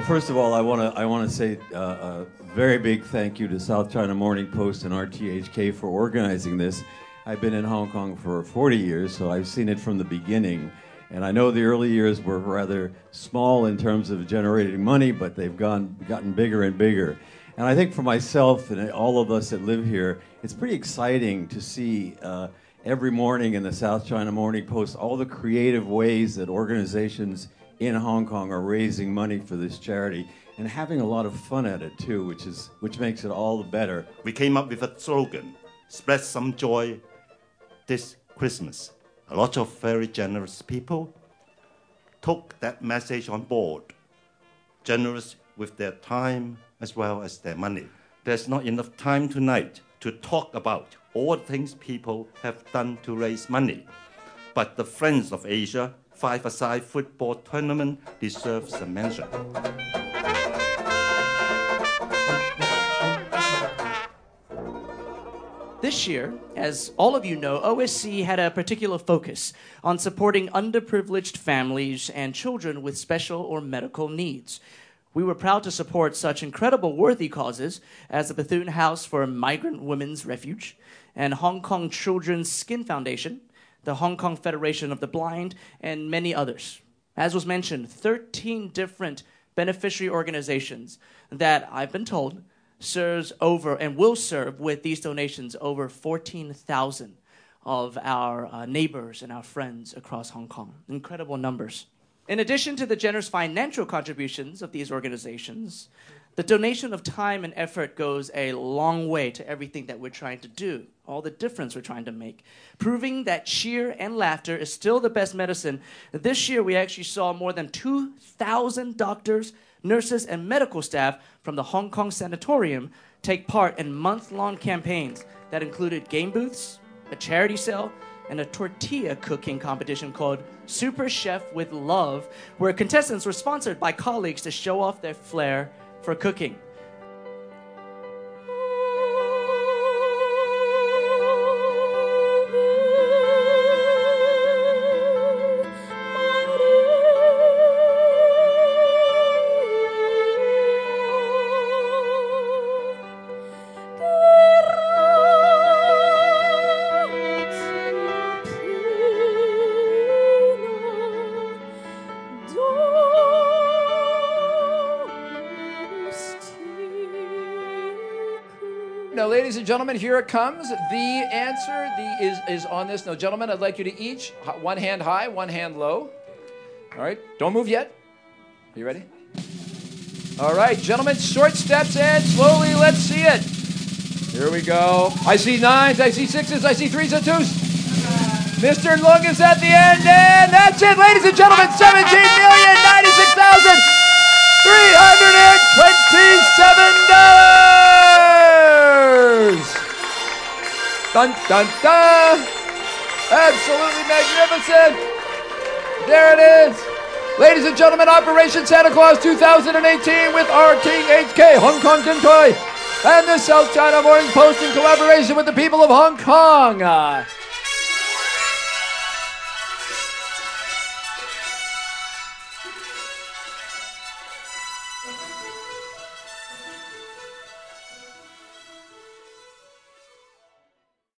first of all, I want to I want to say uh, a very big thank you to South China Morning Post and RTHK for organizing this. I've been in Hong Kong for 40 years, so I've seen it from the beginning. And I know the early years were rather small in terms of generating money, but they've gone gotten bigger and bigger. And I think for myself and all of us that live here, it's pretty exciting to see uh, every morning in the South China Morning Post all the creative ways that organizations in Hong Kong are raising money for this charity and having a lot of fun at it too, which is which makes it all the better. We came up with a slogan: "Spread some joy this Christmas." A lot of very generous people took that message on board, generous with their time as well as their money. There's not enough time tonight to talk about all the things people have done to raise money. But the Friends of Asia five-a-side football tournament deserves a mention. This year, as all of you know, OSC had a particular focus on supporting underprivileged families and children with special or medical needs. We were proud to support such incredible worthy causes as the Bethune House for Migrant Women's Refuge and Hong Kong Children's Skin Foundation, the Hong Kong Federation of the Blind, and many others. As was mentioned, 13 different beneficiary organizations that I've been told serves over and will serve with these donations over 14,000 of our uh, neighbors and our friends across Hong Kong. Incredible numbers. In addition to the generous financial contributions of these organizations, the donation of time and effort goes a long way to everything that we're trying to do, all the difference we're trying to make. Proving that cheer and laughter is still the best medicine. This year, we actually saw more than 2,000 doctors, nurses, and medical staff from the Hong Kong Sanatorium take part in month long campaigns that included game booths, a charity sale, and a tortilla cooking competition called Super Chef with Love, where contestants were sponsored by colleagues to show off their flair for cooking. Now, ladies and gentlemen, here it comes. The answer the, is, is on this. Now, gentlemen, I'd like you to each, one hand high, one hand low. All right, don't move yet. Are you ready? All right, gentlemen, short steps and slowly, let's see it. Here we go. I see nines, I see sixes, I see threes and twos. Mr. Lung is at the end, and that's it, ladies and gentlemen, 17,096,000. Dun dun dun! Absolutely magnificent. There it is. Ladies and gentlemen, Operation Santa Claus 2018 with RTHK Hong Kong Tin Toy and the South China Morning Post in collaboration with the people of Hong Kong. Uh,